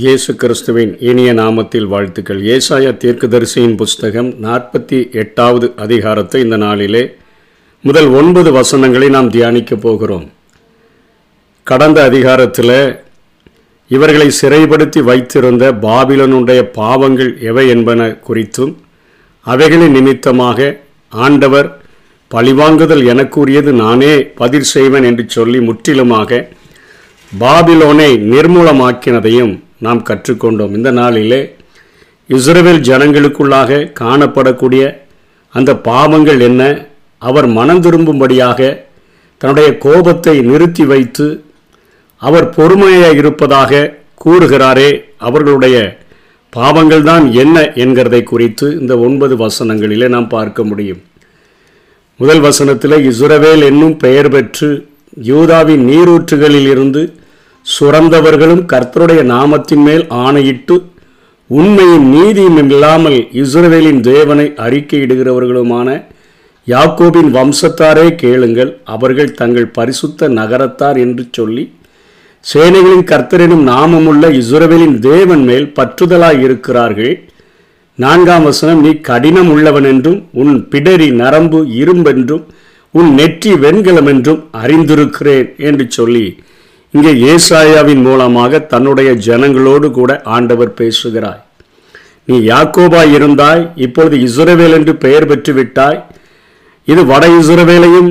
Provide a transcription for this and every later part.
இயேசு கிறிஸ்துவின் இனிய நாமத்தில் வாழ்த்துக்கள். ஏசாயா தீர்க்கதரிசியின் புஸ்தகம் நாற்பத்தி எட்டாவது அதிகாரத்தை இந்த நாளிலே முதல் ஒன்பது வசனங்களை நாம் தியானிக்கப் போகிறோம். கடந்த அதிகாரத்தில் இவர்களை சிறைப்படுத்தி வைத்திருந்த பாபிலனுடைய பாவங்கள் எவை என்பன குறித்தும் அவைகளின் நிமித்தமாக ஆண்டவர் பழிவாங்குதல் எனக்குரியது நானே பதில் செய்வேன் என்று சொல்லி முற்றிலுமாக பாபிலோனை நிர்மூலமாக்கினதையும் நாம் கற்றுக்கொண்டோம். இந்த நாளிலே இஸ்ரவேல் ஜனங்களுக்குள்ளாக காணப்படக்கூடிய அந்த பாவங்கள் என்ன? அவர் மனம் திரும்பும்படியாக தன்னுடைய கோபத்தை நிறுத்தி வைத்து அவர் பொறுமையாக இருப்பதாக கூறுகிறாரே. அவர்களுடைய பாவங்கள் தான் என்ன என்கிறதை குறித்து இந்த ஒன்பது வசனங்களிலே நாம் பார்க்க முடியும். முதல் வசனத்தில் இசுரவேல் என்னும் பெயர் பெற்று யூதாவின் நீரூற்றுகளில் இருந்து சுரந்தவர்களும் கர்த்தருடைய நாமத்தின் மேல் ஆணையிட்டு உண்மையும் நீதியும் இல்லாமல் இஸ்ரவேலின் தேவனை அறிக்கையிடுகிறவர்களுமான யாக்கோபின் வம்சத்தாரே கேளுங்கள். அவர்கள் தங்கள் பரிசுத்த நகரத்தார் என்று சொல்லி சேனைகளின் கர்த்தரினும் நாமமுள்ள இஸ்ரவேலின் தேவன் மேல் பற்றுதலாய் இருக்கிறார்கள். நான்காம் வசனம் நீ கடினம் உள்ளவன் என்றும் உன் பிடரி நரம்பு இரும்பென்றும் உன் நெற்றி வெண்கலம் என்றும் அறிந்திருக்கிறேன் என்று சொல்லி இங்கே ஏசாயாவின் மூலமாக தன்னுடைய ஜனங்களோடு கூட ஆண்டவர் பேசுகிறாய் நீ யாக்கோபாய் இருந்தாய் இப்பொழுது இஸ்ரவேல் என்று பெயர் பெற்று விட்டாய். இது வட இஸ்ரவேலையும்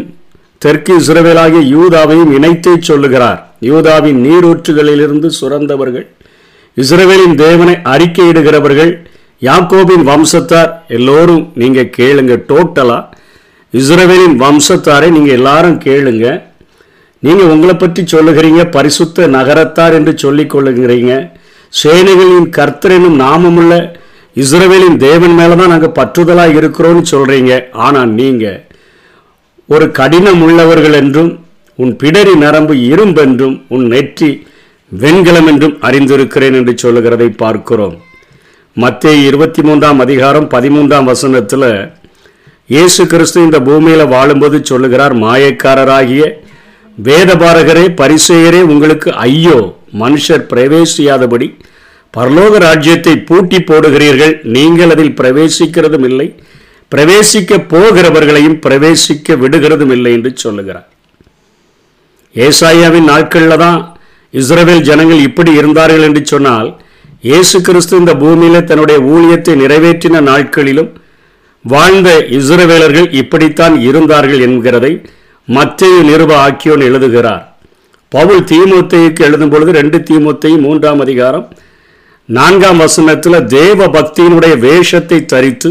தெற்கு இஸ்ரவேலாகிய யூதாவையும் இணைத்தே சொல்லுகிறார். யூதாவின் நீரூற்றுகளிலிருந்து சுரந்தவர்கள் இஸ்ரவேலின் தேவனை அறிக்கையிடுகிறவர்கள் யாக்கோபின் வம்சத்தார் எல்லோரும் நீங்கள் கேளுங்க டோட்டலாக இஸ்ரவேலின் வம்சத்தாரை நீங்கள் எல்லாரும் கேளுங்கள் நீங்கள் உங்களை பற்றி சொல்லுகிறீங்க பரிசுத்த நகரத்தார் என்று சொல்லிக் கொள்ளுகிறீங்க. சேனைகளின் கர்த்தர் என்னும் நாமமுள்ள இஸ்ரவேலின் தேவன் மேலே தான் நாங்கள் பற்றுதலாக இருக்கிறோம்னு சொல்கிறீங்க ஆனால் நீங்கள் ஒரு கடினம் உள்ளவர்கள் என்றும் உன் பிடரி நரம்பு இரும்பென்றும் உன் நெற்றி வெண்கலம் என்றும் அறிந்திருக்கிறேன் என்று சொல்லுகிறதை பார்க்கிறோம். மத்திய இருபத்தி மூன்றாம் அதிகாரம் பதிமூன்றாம் வசனத்தில் இயேசு கிறிஸ்து இந்த பூமியில் வாழும்போது சொல்லுகிறார் மாயக்காரராகிய வேதபாரகரே பரிசெயரே உங்களுக்கு ஐயோ. மனுஷர் பிரவேசியாதபடி பரலோக ராஜ்யத்தை பூட்டி போடுகிறீர்கள். நீங்கள் அதில் பிரவேசிக்கிறதும் இல்லை. பிரவேசிக்க போகிறவர்களையும் பிரவேசிக்க விடுகிறதும் இல்லை என்று சொல்லுகிறார். ஏசாயாவின் நாட்களில் தான் இஸ்ரவேல் ஜனங்கள் இப்படி இருந்தார்கள் என்று சொன்னால் இயேசு கிறிஸ்து இந்த பூமியில தன்னுடைய ஊழியத்தை நிறைவேற்றின நாட்களிலும் வாழ்ந்த இஸ்ரவேலர்கள் இப்படித்தான் இருந்தார்கள் என்கிறதை மத்திய நிருப ஆக்கியோன் எழுதுகிறார். பவுல் தீமுத்தைக்கு எழுதும் பொழுது ரெண்டு தீமுத்தையும் மூன்றாம் அதிகாரம் நான்காம் வசனத்தில் தேவ பக்தியினுடைய வேஷத்தை தரித்து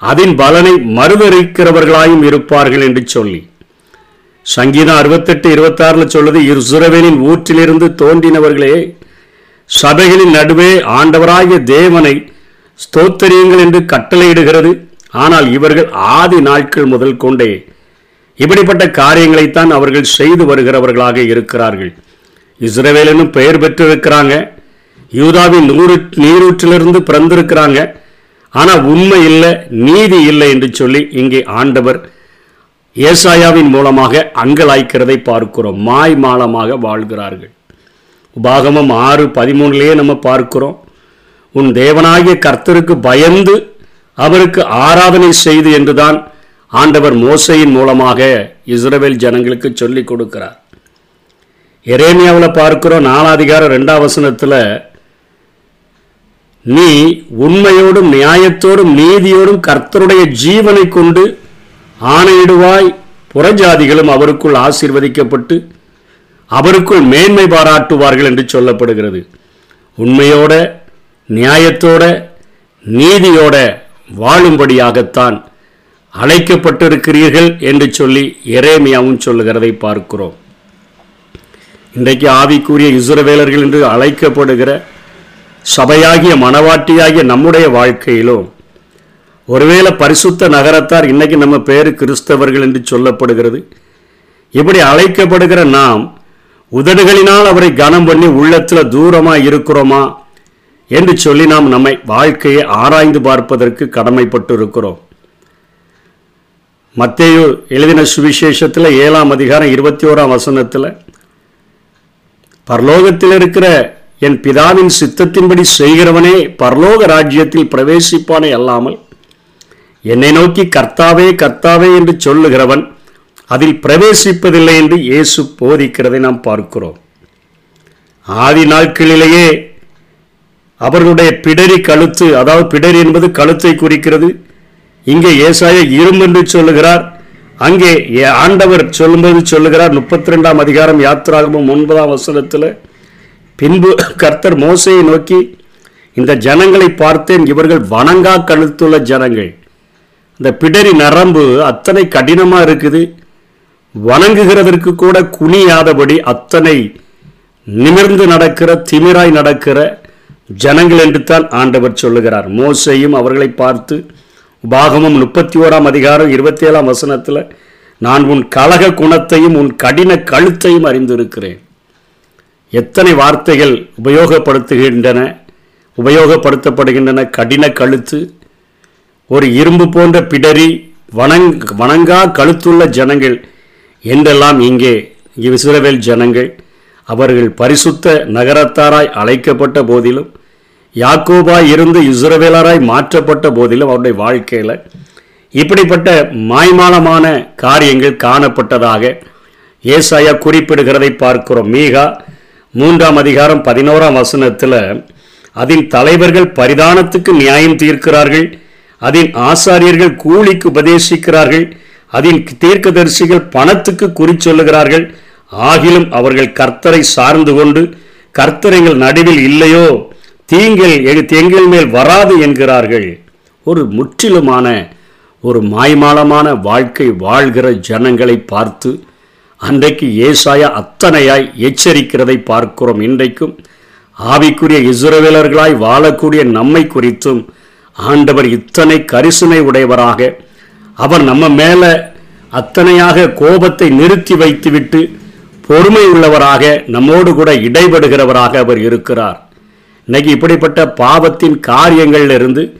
அதன் பலனை மறுதரிக்கிறவர்களாயும் இருப்பார்கள் என்று சொல்லி. சங்கீதம் அறுபத்தெட்டு இருபத்தாறில் சொல்லுது இசுரவேலின் ஊற்றிலிருந்து தோன்றினவர்களே சபைகளின் நடுவே ஆண்டவராகிய தேவனை ஸ்தோத்தரியுங்கள் என்று கட்டளையிடுகிறது. ஆனால் இவர்கள் ஆதி நாட்கள் முதல் கொண்டே இப்படிப்பட்ட காரியங்களைத்தான் அவர்கள் செய்து வருகிறவர்களாக இருக்கிறார்கள். இஸ்ரவேலனும் பெயர் பெற்றிருக்கிறாங்க யூதாவின் நூறு நீரூற்றிலிருந்து பிறந்திருக்கிறாங்க. ஆனால் உண்மை இல்லை நீதி இல்லை என்று சொல்லி இங்கே ஆண்டவர் ஏசாயாவின் மூலமாக அங்கலாய்க்கிறதை பார்க்கிறோம். மாய் மாலமாக வாழ்கிறார்கள். உபாகமம் ஆறு பதிமூணுலேயே நம்ம பார்க்கிறோம். உன் தேவனாகிய கர்த்தருக்கு பயந்து அவருக்கு ஆராதனை செய்து என்றுதான் ஆண்டவர் மோசையின் மூலமாக இஸ்ரேல் ஜனங்களுக்கு சொல்லிக் கொடுக்கிறார். எரேமியாவில் பார்க்கிறோம் நாலாதிகாரம் ரெண்டாம் வசனத்தில் நீ உண்மையோடும் நியாயத்தோடும் நீதியோடும் கர்த்தருடைய ஜீவனை கொண்டு ஆணையிடுவாய். புறஜாதிகளும் அவருக்குள் ஆசீர்வதிக்கப்பட்டு அவருக்குள் மேன்மை பாராட்டுவார்கள் என்று சொல்லப்படுகிறது. உண்மையோட நியாயத்தோட நீதியோட வாழும்படியாகத்தான் அழைக்கப்பட்டிருக்கிறீர்கள் என்று சொல்லி எரேமியாவும் சொல்லுகிறதை பார்க்கிறோம். இன்றைக்கு ஆவிக்குரிய இசுரவேலர்கள் என்று அழைக்கப்படுகிற சபையாகிய மனவாட்டியாகிய நம்முடைய வாழ்க்கையிலும் ஒருவேளை பரிசுத்த நகரத்தார் இன்னைக்கு நம்ம பேர் கிறிஸ்தவர்கள் என்று சொல்லப்படுகிறது. இப்படி அழைக்கப்படுகிற நாம் உதடுகளினால் அவரை கனம் பண்ணி உள்ளத்தில் தூரமாக இருக்கிறோமா என்று சொல்லி நாம் நம்மை வாழ்க்கையை ஆராய்ந்து பார்ப்பதற்கு கடமைப்பட்டு இருக்கிறோம் மத்தேயு எழுதின சுவிசேஷத்தில் ஏழாம் அதிகாரம் இருபத்தி ஓராம் வசனத்தில் பரலோகத்தில் இருக்கிற என் பிதாவின் சித்தத்தின்படி செய்கிறவனே பரலோக ராஜ்யத்தில் பிரவேசிப்பானே அல்லாமல் என்னை நோக்கி கர்த்தாவே கர்த்தாவே என்று சொல்லுகிறவன் அதில் பிரவேசிப்பதில்லை என்று இயேசு போதிக்கிறதை நாம் பார்க்கிறோம். ஆதி நாட்களிலேயே அவர்களுடைய பிடரி கழுத்து அதாவது பிடரி என்பது கழுத்தை குறிக்கிறது இங்கே ஏசாய இரும்பு என்று சொல்லுகிறார். அங்கே ஏ- ஆண்டவர் சொல்லும்போது சொல்லுகிறார். முப்பத்தி ரெண்டாம் அதிகாரம் யாத்திராகமும் ஒன்பதாம் வசனத்தில் பின்பு கர்த்தர் மோசையை நோக்கி இந்த ஜனங்களை பார்த்தேன் இவர்கள் வணங்கா கழுத்துள்ள ஜனங்கள். இந்த பிடரி நரம்பு அத்தனை கடினமாக இருக்குது. வணங்குகிறதற்கு கூட குனியாதபடி அத்தனை நிமிர்ந்து நடக்கிற திமிராய் நடக்கிற ஜனங்கள் என்று தான் ஆண்டவர் சொல்லுகிறார். மோசையும் அவர்களை பார்த்து பாகமும் முப்பத்தி ஓராம் அதிகாரம் இருபத்தி ஏழாம் வசனத்தில் நான் உன் கலக குணத்தையும் உன் கடின கழுத்தையும் அறிந்திருக்கிறேன். எத்தனை வார்த்தைகள் உபயோகப்படுத்துகின்றன உபயோகப்படுத்தப்படுகின்றன? கடின கழுத்து ஒரு இரும்பு போன்ற பிடரி வணங் வணங்கா கழுத்துள்ள ஜனங்கள் என்றெல்லாம் இங்கே இஸ்ரவேல் ஜனங்கள் அவர்கள் பரிசுத்த நகரத்தாராய் அழைக்கப்பட்ட போதிலும் யாக்கோபாய் இருந்து இஸ்ரவேலராய் மாற்றப்பட்ட போதிலும் அவருடைய வாழ்க்கையில் இப்படிப்பட்ட மாய்மாலமான காரியங்கள் காணப்பட்டதாக ஏசாயா குறிப்பிடுகிறதை பார்க்கிறோம். மீகா மூன்றாம் அதிகாரம் பதினோராம் வசனத்தில் அதன் தலைவர்கள் பரிதானத்துக்கு நியாயம் தீர்க்கிறார்கள் அதன் ஆசாரியர்கள் கூலிக்கு உபதேசிக்கிறார்கள் அதன் தீர்க்கதரிசிகள் பணத்துக்கு குறி சொல்லுகிறார்கள் ஆகிலும் அவர்கள் கர்த்தரை சார்ந்து கொண்டு கர்த்தரைகள் நடுவில் இல்லையோ? தீங்கள் எ- எங்கள் மேல் வராது என்கிறார்கள். ஒரு முற்றிலுமான ஒரு மாய்மாலமான வாழ்க்கை வாழ்கிற ஜனங்களை பார்த்து அன்றைக்கு ஏசாயா அத்தனையாய் எச்சரிக்கிறதை பார்க்கிறோம் இன்றைக்கும். ஆவிக்குரிய இஸ்ரவேலர்களாய் வாழக்கூடிய நம்மை குறித்தும் ஆண்டவர் இத்தனை கரிசனை உடையவராக அவர் நம்ம மேலே அத்தனையாக கோபத்தை நிறுத்தி வைத்துவிட்டு பொறுமை உள்ளவராக நம்மோடு கூட இடைபடுகிறவராக அவர் இருக்கிறார். இன்னைக்கு இப்படிப்பட்ட பாவத்தின் காரியங்களிலிருந்து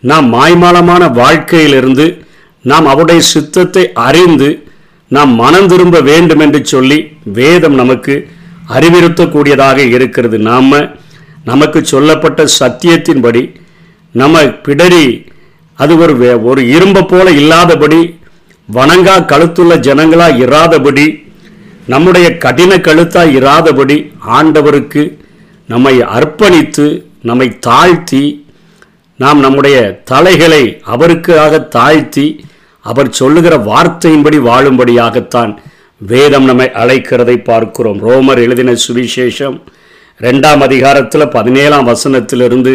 நாம் மாய்மாலமான வாழ்க்கையிலிருந்து நாம் அவருடைய சித்தத்தை அறிந்து நாம் மனம் திரும்ப வேண்டும் என்று சொல்லி வேதம் நமக்கு அறிவுறுத்தக்கூடியதாக இருக்கிறது. நாம் நமக்கு சொல்லப்பட்ட சத்தியத்தின்படி நம்ம பிடரி அது ஒரு ஒரு இரும்பை போல இல்லாதபடி வணங்கா கழுத்துள்ள ஜனங்களாக இராதபடி நம்முடைய கடின கழுத்தாக இராதபடி ஆண்டவருக்கு நம்மை அர்ப்பணித்து நம்மை தாழ்த்தி நாம் நம்முடைய தலைகளை அவருக்காக தாழ்த்தி அவர் சொல்லுகிற வார்த்தையின்படி வாழும்படியாகத்தான் வேதம் நம்மை அழைக்கிறதை பார்க்கிறோம். ரோமர் எழுதின சுவிசேஷம் ரெண்டாம் அதிகாரத்தில் பதினேழாம் வசனத்திலிருந்து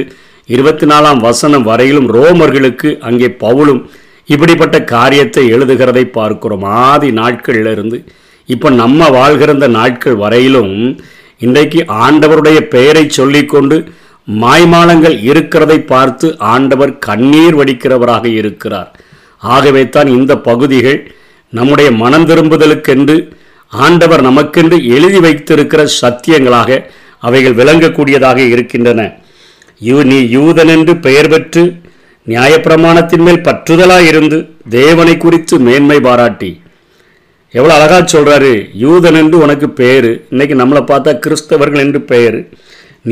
இருபத்தி நாலாம் வசனம் வரையிலும் ரோமர்களுக்கு அங்கே பவுலும் இப்படிப்பட்ட காரியத்தை எழுதுகிறதை பார்க்கிறோம். ஆதி நாட்களிலிருந்து இப்போ நம்ம வாழ்கிற இந்த நாட்கள் வரையிலும் இன்றைக்கு ஆண்டவருடைய பெயரை சொல்லிக்கொண்டு மாய்மாலங்கள் இருக்கிறதை பார்த்து ஆண்டவர் கண்ணீர் வடிக்கிறவராக இருக்கிறார். ஆகவே தான் இந்த பகுதிகள் நம்முடைய மனம் திரும்புதலுக்கென்று ஆண்டவர் நமக்கென்று எழுதி வைத்திருக்கிற சத்தியங்களாக அவைகள் விளங்கக்கூடியதாக இருக்கின்றன. யூ நீ யூதன் என்று பெயர் பெற்று நியாயப்பிரமாணத்தின் மேல் பற்றுதலாயிருந்து தேவனை குறித்து மேன்மை பாராட்டி எவ்வளோ அழகாக சொல்கிறாரு யூதன் என்று உனக்கு பெயர். இன்னைக்கு நம்மளை பார்த்தா கிறிஸ்தவர்கள் என்று பெயர்.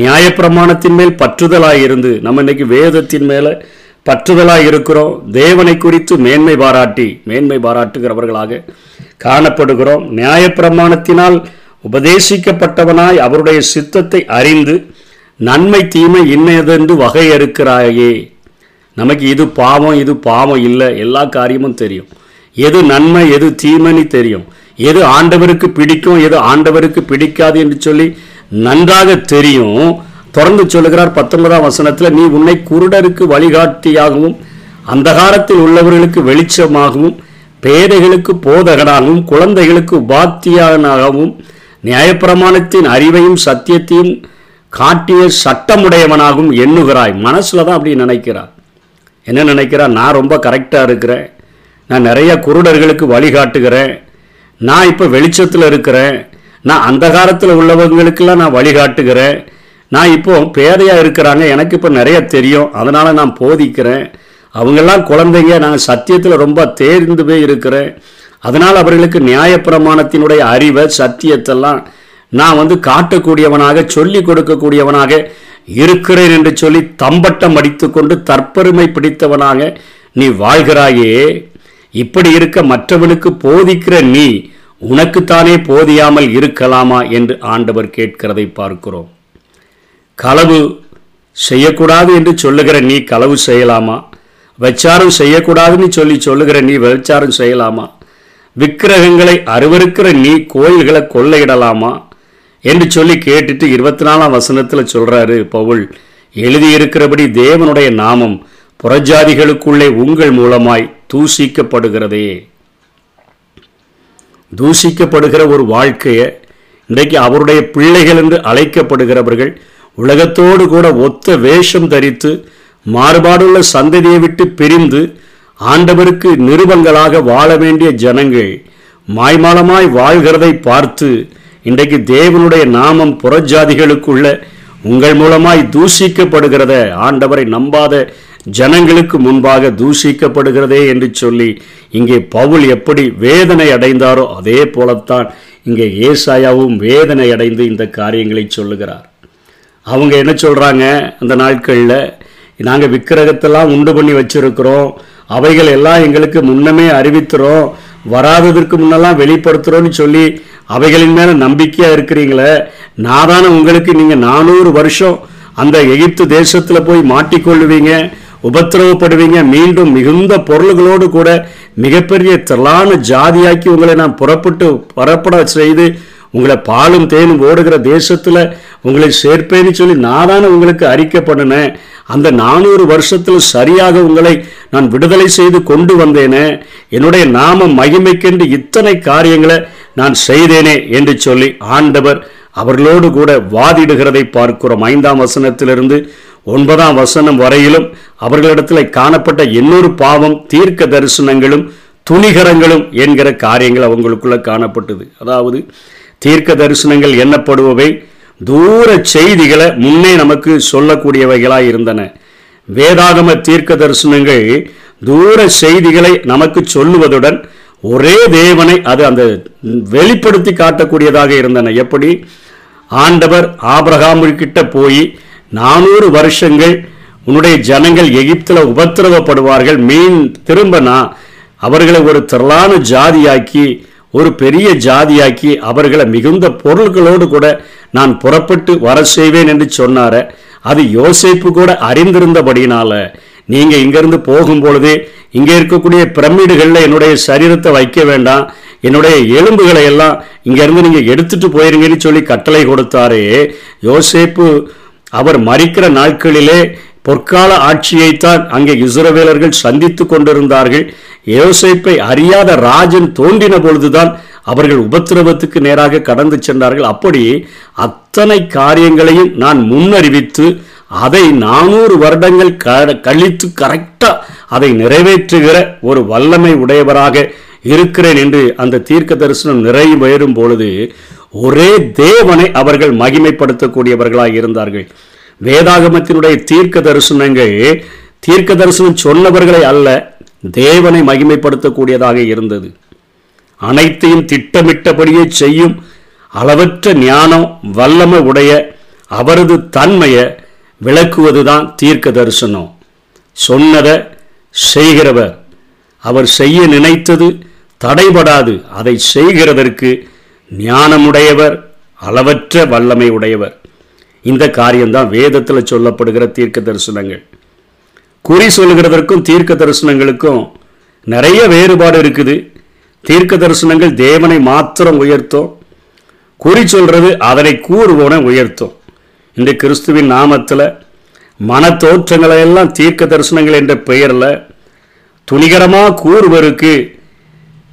நியாயப்பிரமாணத்தின் மேல் பற்றுதலாக இருந்து நம்ம இன்னைக்கு வேதத்தின் மேலே பற்றுதலாக இருக்கிறோம். தேவனை குறித்து மேன்மை பாராட்டி மேன்மை பாராட்டுகிறவர்களாக காணப்படுகிறோம். நியாயப்பிரமாணத்தினால் உபதேசிக்கப்பட்டவனாய் அவருடைய சித்தத்தை அறிந்து நன்மை தீமை இன்னதென்று வகையறுக்கிறாயே. நமக்கு இது பாவம் இது பாவம் இல்லை. எல்லா காரியமும் தெரியும். எது நன்மை எது தீமைன்னு தெரியும். எது ஆண்டவருக்கு பிடிக்கும் எது ஆண்டவருக்கு பிடிக்காது என்று சொல்லி நன்றாக தெரியும். தொடர்ந்து சொல்லுகிறார் பத்தொன்பதாம் வசனத்தில் நீ உன்னை குருடருக்கு வழிகாட்டியாகவும் அந்தகாரத்தில் உள்ளவர்களுக்கு வெளிச்சமாகவும் பேதைகளுக்கு போதகனாகவும் குழந்தைகளுக்கு உபாத்தியானாகவும் நியாயப்பிரமாணத்தின் அறிவையும் சத்தியத்தையும் காட்டிய சட்டமுடையவனாகவும் எண்ணுகிறாய். மனசில் தான் அப்படி நினைக்கிறார். என்ன நினைக்கிறார்? நான் ரொம்ப கரெக்டாக இருக்கிறேன். நான் நிறைய குருடர்களுக்கு வழிகாட்டுகிறேன். நான் இப்போ வெளிச்சத்தில் இருக்கிறேன். நான் அந்தகாரத்தில் உள்ளவங்களுக்கெல்லாம் நான் வழிகாட்டுகிறேன். நான் இப்போ பேதையாக இருக்கிறாங்க எனக்கு இப்போ நிறைய தெரியும். அதனால் நான் போதிக்கிறேன். அவங்கெல்லாம் குழந்தைங்க நான் சத்தியத்தில் ரொம்ப தேர்ந்து போய் இருக்கிறேன். அதனால் அவர்களுக்கு நியாயப்பிரமாணத்தினுடைய அறிவை சத்தியத்தெல்லாம் நான் வந்து காட்டக்கூடியவனாக சொல்லிக் கொடுக்கக்கூடியவனாக இருக்கிறேன் என்று சொல்லி தம்பட்டம் அடித்துக்கொண்டு தற்பெருமை பிடித்தவனாக நீ வாழ்கிறாயே. இப்படி இருக்க மற்றவனுக்கு போதிக்கிற நீ உனக்குத்தானே போதியாமல் இருக்கலாமா என்று ஆண்டவர் கேட்கிறதை பார்க்கிறோம். களவு செய்யக்கூடாது என்று சொல்லுகிற நீ களவு செய்யலாமா? வச்சாரம் செய்யக்கூடாதுன்னு சொல்லி சொல்லுகிற நீ வச்சாரம் செய்யலாமா? விக்கிரகங்களை அருவருக்கிற நீ கோயில்களை கொள்ளையிடலாமா? என்று சொல்லி கேட்டுட்டு இருபத்தி நாலாம் வசனத்தில் சொல்கிறாரு பவுல். எழுதியிருக்கிறபடி தேவனுடைய நாமம் புறஜாதிகளுக்குள்ளே உங்கள் மூலமாய் தூசிக்கப்படுகிறதே. தூசிக்கப்படுகிற ஒரு வாழ்க்கையை இன்றைக்கு அவருடைய பிள்ளைகள் என்று அழைக்கப்படுகிறவர்கள் உலகத்தோடு கூட ஒத்த வேஷம் தரித்து மாறுபாடுள்ள சந்ததியை விட்டு பிரிந்து ஆண்டவருக்கு நிருபங்களாக வாழ வேண்டிய ஜனங்கள் மாய்மாலமாய் வாழ்கிறதை பார்த்து இன்றைக்கு தேவனுடைய நாமம் புறஜாதிகளுக்குள்ள உங்கள் மூலமாய் தூஷிக்கப்படுகிறத ஆண்டவரை நம்பாத ஜனங்களுக்கு முன்பாக தூஷிக்கப்படுகிறதே என்று சொல்லி இங்கே பவுல் எப்படி வேதனை அடைந்தாரோ அதே போலத்தான் இங்கே ஏசாயாவும் வேதனை அடைந்து இந்த காரியங்களை சொல்லுகிறார். அவங்க என்ன சொல்கிறாங்க அந்த நாட்களில் நாங்கள் விக்கிரகத்தெல்லாம் உண்டு பண்ணி வச்சுருக்கிறோம். அவைகள் எல்லாம் எங்களுக்கு முன்னமே அறிவித்துறோம். வராததற்கு முன்னெல்லாம் வெளிப்படுத்துகிறோன்னு சொல்லி அவைகளின் மேலே நம்பிக்கையாக இருக்கிறீங்களே? நான் தானே உங்களுக்கு நீங்கள் நானூறு வருஷம் அந்த எகிப்து தேசத்தில் போய் மாட்டிக்கொள்ளுவீங்க? உபத்திரவப்படுவீங்க. மீண்டும் மிகுந்த பொருள்களோடு கூட மிகப்பெரிய திரளான ஜாதியாக்கி உங்களை நான் புறப்பட்டு புறப்பட செய்து உங்களை பாலும் தேனும் ஓடுகிற தேசத்தில் உங்களை சேர்ப்பேன்னு சொல்லி நான் தானே உங்களுக்கு அறிக்கை பண்ணினேன். அந்த நானூறு வருஷத்தில் சரியாக உங்களை நான் விடுதலை செய்து கொண்டு வந்தேனே. என்னுடைய நாம மகிமைக்கென்று இத்தனை காரியங்களை நான் செய்தேனே என்று சொல்லி ஆண்டவர் அவர்களோடு கூட வாதிடுகிறதை பார்க்கிறோம். ஐந்தாம் வசனத்திலிருந்து ஒன்பதாம் வசனம் வரையிலும் அவர்களிடத்தில் காணப்பட்ட இன்னொரு பாவம் தீர்க்க தரிசனங்களும் துணிகரங்களும் என்கிற காரியங்கள் அவங்களுக்குள்ள காணப்பட்டது. அதாவது தீர்க்க தரிசனங்கள் எண்ணப்படுபவை தூர செய்திகளை முன்னே நமக்கு சொல்லக்கூடியவைகளாக இருந்தன. வேதாகம தீர்க்க தரிசனங்கள் தூர செய்திகளை நமக்கு சொல்லுவதுடன் ஒரே தேவனை அது அந்த வெளிப்படுத்தி காட்டக்கூடியதாக இருந்தன. எப்படி? ஆண்டவர் ஆபிரகாமிற்கிட்ட போய் நானூறு வருஷங்கள் உன்னுடைய ஜனங்கள் எகிப்தில் உபத்திரவப்படுவார்கள். மீன் திரும்ப நான் அவர்களை ஒரு திரளான ஜாதியாக்கி ஒரு பெரிய ஜாதியாக்கி அவர்களை மிகுந்த பொருள்களோடு கூட நான் புறப்பட்டு வர செய்வேன் என்று சொன்னார. அது யோசிப்பு கூட அறிந்திருந்தபடினால நீங்கள் இங்கிருந்து போகும்பொழுது இங்கே இருக்கக்கூடிய பிரமிடுகளில் என்னுடைய சரீரத்தை வைக்க வேண்டாம். என்னுடைய எலும்புகளை எல்லாம் இங்கேருந்து நீங்கள் எடுத்துட்டு போயிருங்கன்னு சொல்லி கட்டளை கொடுத்தாரே. யோசேப்பு அவர் மறிக்கிற நாட்களிலே பொற்கால ஆட்சியைத்தான் அங்கே இஸ்ரவேலர்கள் சந்தித்து கொண்டிருந்தார்கள். யோசேப்பை அறியாத ராஜன் தோன்றின பொழுதுதான் அவர்கள் உபத்திரவத்துக்கு நேராக கடந்து சென்றார்கள். அப்படி அத்தனை காரியங்களையும் நான் முன்னறிவித்து அதை நானூறு வருடங்கள் கழித்து கரெக்டாக அதை நிறைவேற்றுகிற ஒரு வல்லமை உடையவராக இருக்கிறேன் என்று அந்த தீர்க்க தரிசனம் நிறைவேறும் பொழுது ஒரே தேவனை அவர்கள் மகிமைப்படுத்தக்கூடியவர்களாக இருந்தார்கள். வேதாகமத்தினுடைய தீர்க்க தரிசனங்கள் தீர்க்க தரிசனம் சொன்னவர்களை அல்ல தேவனை மகிமைப்படுத்தக்கூடியதாக இருந்தது. அனைத்தையும் திட்டமிட்டபடியே செய்யும் அளவற்ற ஞானம் வல்லமை உடைய அவரது தன்மையை விளக்குவதுதான் தீர்க்க தரிசனம். சொன்னதை செய்கிறவர். அவர் செய்ய நினைத்தது தடைபடாது. அதை செய்கிறதற்கு ஞானமுடையவர் அளவற்ற வல்லமை உடையவர் இந்த காரியம்தான் வேதத்தில் சொல்லப்படுகிற தீர்க்க தரிசனங்கள். குறி சொல்கிறதற்கும் தீர்க்க தரிசனங்களுக்கும் நிறைய வேறுபாடு இருக்குது. தீர்க்க தரிசனங்கள் தேவனை மாத்திரம் உயர்த்தும். குறி சொல்றது அதனை கூறுவோன உயர்த்தும். இந்த கிறிஸ்துவின் நாமத்தில் மன தோற்றங்களை எல்லாம் தீர்க்க தரிசனங்கள் என்ற பெயரில் துணிகரமாக கூறுவருக்கு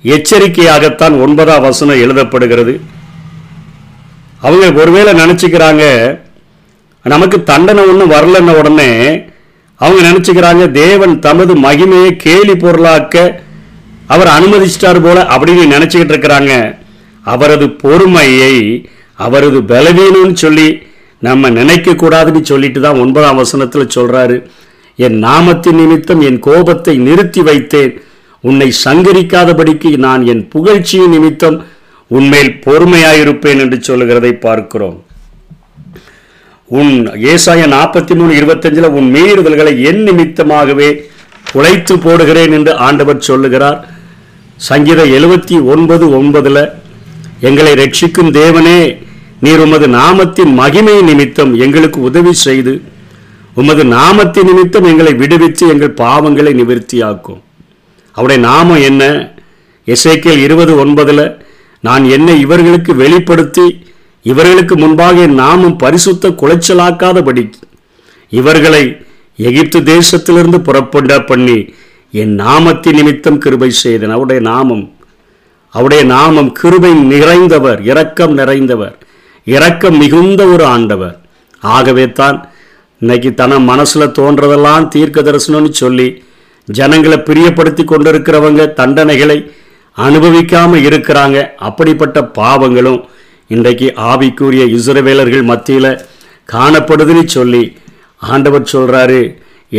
எச்சரிக்கையாகத்தான் ஒன்பதாம் வசனம் எழுதப்படுகிறது. அவங்க ஒருவேளை நினச்சிக்கிறாங்க நமக்கு தண்டனை ஒன்றும் வரலன்ன உடனே அவங்க நினச்சிக்கிறாங்க தேவன் தமது மகிமையை கேலி பொருளாக்க அவர் அனுமதிச்சிட்டார் போல அப்படின்னு நினச்சிக்கிட்டு இருக்கிறாங்க. அவரது பொறுமையை அவரது பலவீனம்னு சொல்லி நம்ம நினைக்கக்கூடாதுன்னு சொல்லிட்டு தான் ஒன்பதாம் வசனத்தில் சொல்கிறாரு என் நாமத்தின் நிமித்தம் என் கோபத்தை நிறுத்தி வைத்தேன். உன்னை சங்கரிக்காதபடிக்கு நான் என் புகழ்ச்சியின் நிமித்தம் உன்மேல் பொறுமையாயிருப்பேன் என்று சொல்லுகிறதை பார்க்கிறோம். உன் ஏசாய நாற்பத்தி மூணு இருபத்தஞ்சில் உன் மீறுதல்களை என் நிமித்தமாகவே குலைத்து போடுகிறேன் என்று ஆண்டவர் சொல்லுகிறார். சங்கீத எழுபத்தி ஒன்பது ஒன்பதில் எங்களை ரட்சிக்கும் தேவனே நீர் உமது நாமத்தின் மகிமை நிமித்தம் எங்களுக்கு உதவி செய்து உமது நாமத்தின் நிமித்தம் எங்களை விடுவித்து எங்கள் பாவங்களை நிவர்த்தியாக்கும். அவருடைய நாமம் என்ன? எசேக்கியல் இருபது ஒன்பதுல நான் என்னை இவர்களுக்கு வெளிப்படுத்தி இவர்களுக்கு முன்பாக என் நாமம் பரிசுத்த குலைச்சலாக்காதபடி இவர்களை எகிப்து தேசத்திலிருந்து புறப்பட பண்ணி என் நாமத்தின் நிமித்தம் கிருபை செய்தேன். அவருடைய நாமம் அவருடைய நாமம் கிருபை நிறைந்தவர் இரக்கம் நிறைந்தவர் இரக்கம் மிகுந்த ஒரு ஆண்டவர். ஆகவே தான் இன்னைக்கு தன மனசில் தோன்றதெல்லாம் தீர்க்க தரிசனம்னு சொல்லி ஜனங்களை பிரியப்படுத்தி கொண்டிருக்கிறவங்க தண்டனைகளை அனுபவிக்காமல் இருக்கிறாங்க. அப்படிப்பட்ட பாவங்களும் இன்றைக்கு ஆவிக்குரிய இசுரவேலர்கள் மத்தியில் காணப்படுதுன்னு சொல்லி ஆண்டவர் சொல்கிறாரு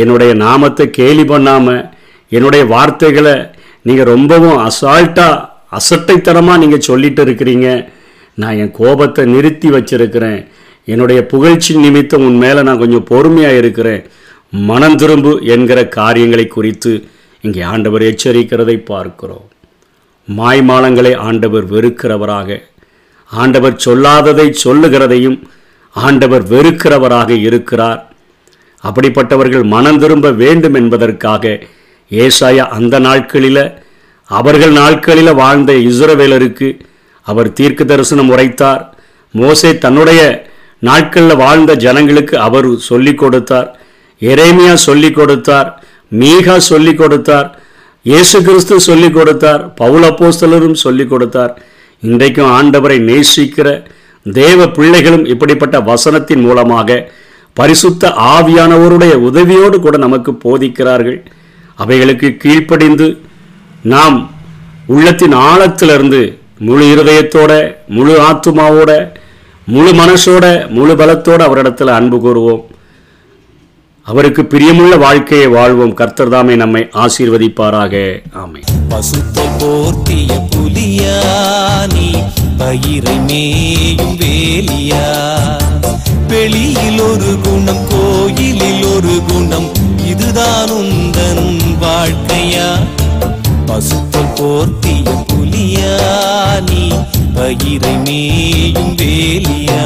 என்னுடைய நாமத்தை கேலி பண்ணாமல் என்னுடைய வார்த்தைகளை நீங்கள் ரொம்பவும் அசால்ட்டாக அசட்டைத்தனமாக நீங்கள் சொல்லிட்டு இருக்கிறீங்க. நான் என் கோபத்தை நிறுத்தி வச்சிருக்கிறேன். என்னுடைய புகழ்ச்சி நிமித்தம் உன் மேலே நான் கொஞ்சம் பொறுமையாக இருக்கிறேன். மனம் திரும்பு என்கிற காரியங்களை குறித்து இங்கே ஆண்டவர் எச்சரிக்கிறதை பார்க்கிறோம். மாய்மாலங்களை ஆண்டவர் வெறுக்கிறவராக ஆண்டவர் சொல்லாததை சொல்லுகிறதையும் ஆண்டவர் வெறுக்கிறவராக இருக்கிறார். அப்படிப்பட்டவர்கள் மனம் திரும்ப வேண்டும் என்பதற்காக ஏசாயா அந்த நாட்களில் அவர்கள் நாட்களில் வாழ்ந்த இஸ்ரவேலருக்கு அவர் தீர்க்க தரிசனம் உரைத்தார். மோசே தன்னுடைய நாட்களில் வாழ்ந்த ஜனங்களுக்கு அவர் சொல்லிக் கொடுத்தார். எரேமியா சொல்லிக் கொடுத்தார் மீகா சொல்லிக் கொடுத்தார் இயேசு கிறிஸ்து சொல்லிக் கொடுத்தார் பவுலப்போஸ்தலரும் சொல்லிக் கொடுத்தார். இன்றைக்கும் ஆண்டவரை நேசிக்கிற தேவ பிள்ளைகளும் இப்படிப்பட்ட வசனத்தின் மூலமாக பரிசுத்த ஆவியானவருடைய உதவியோடு கூட நமக்கு போதிக்கிறார்கள். அவைகளுக்கு கீழ்ப்படிந்து நாம் உள்ளத்தின் ஆழத்திலிருந்து முழு இருதயத்தோட முழு ஆத்துமாவோட முழு மனசோட முழு பலத்தோடு அவரிடத்தில் அன்பு கூறுவோம். அவருக்கு பிரியமுள்ள வாழ்க்கையை வாழ்வோம். கர்த்தர் தாமே நம்மை ஆசீர்வதிப்பாராக. ஆமை பசுத்தை போர்த்திய புலியானி பயிரை மேயும் வேலியா? வெளியில் ஒரு குணம் கோயிலில் ஒரு குணம் இதுதான் உந்தன் வாழ்க்கையா? பசுத்தை போர்த்திய புலியானி பயிரை மேயும் வேலியா?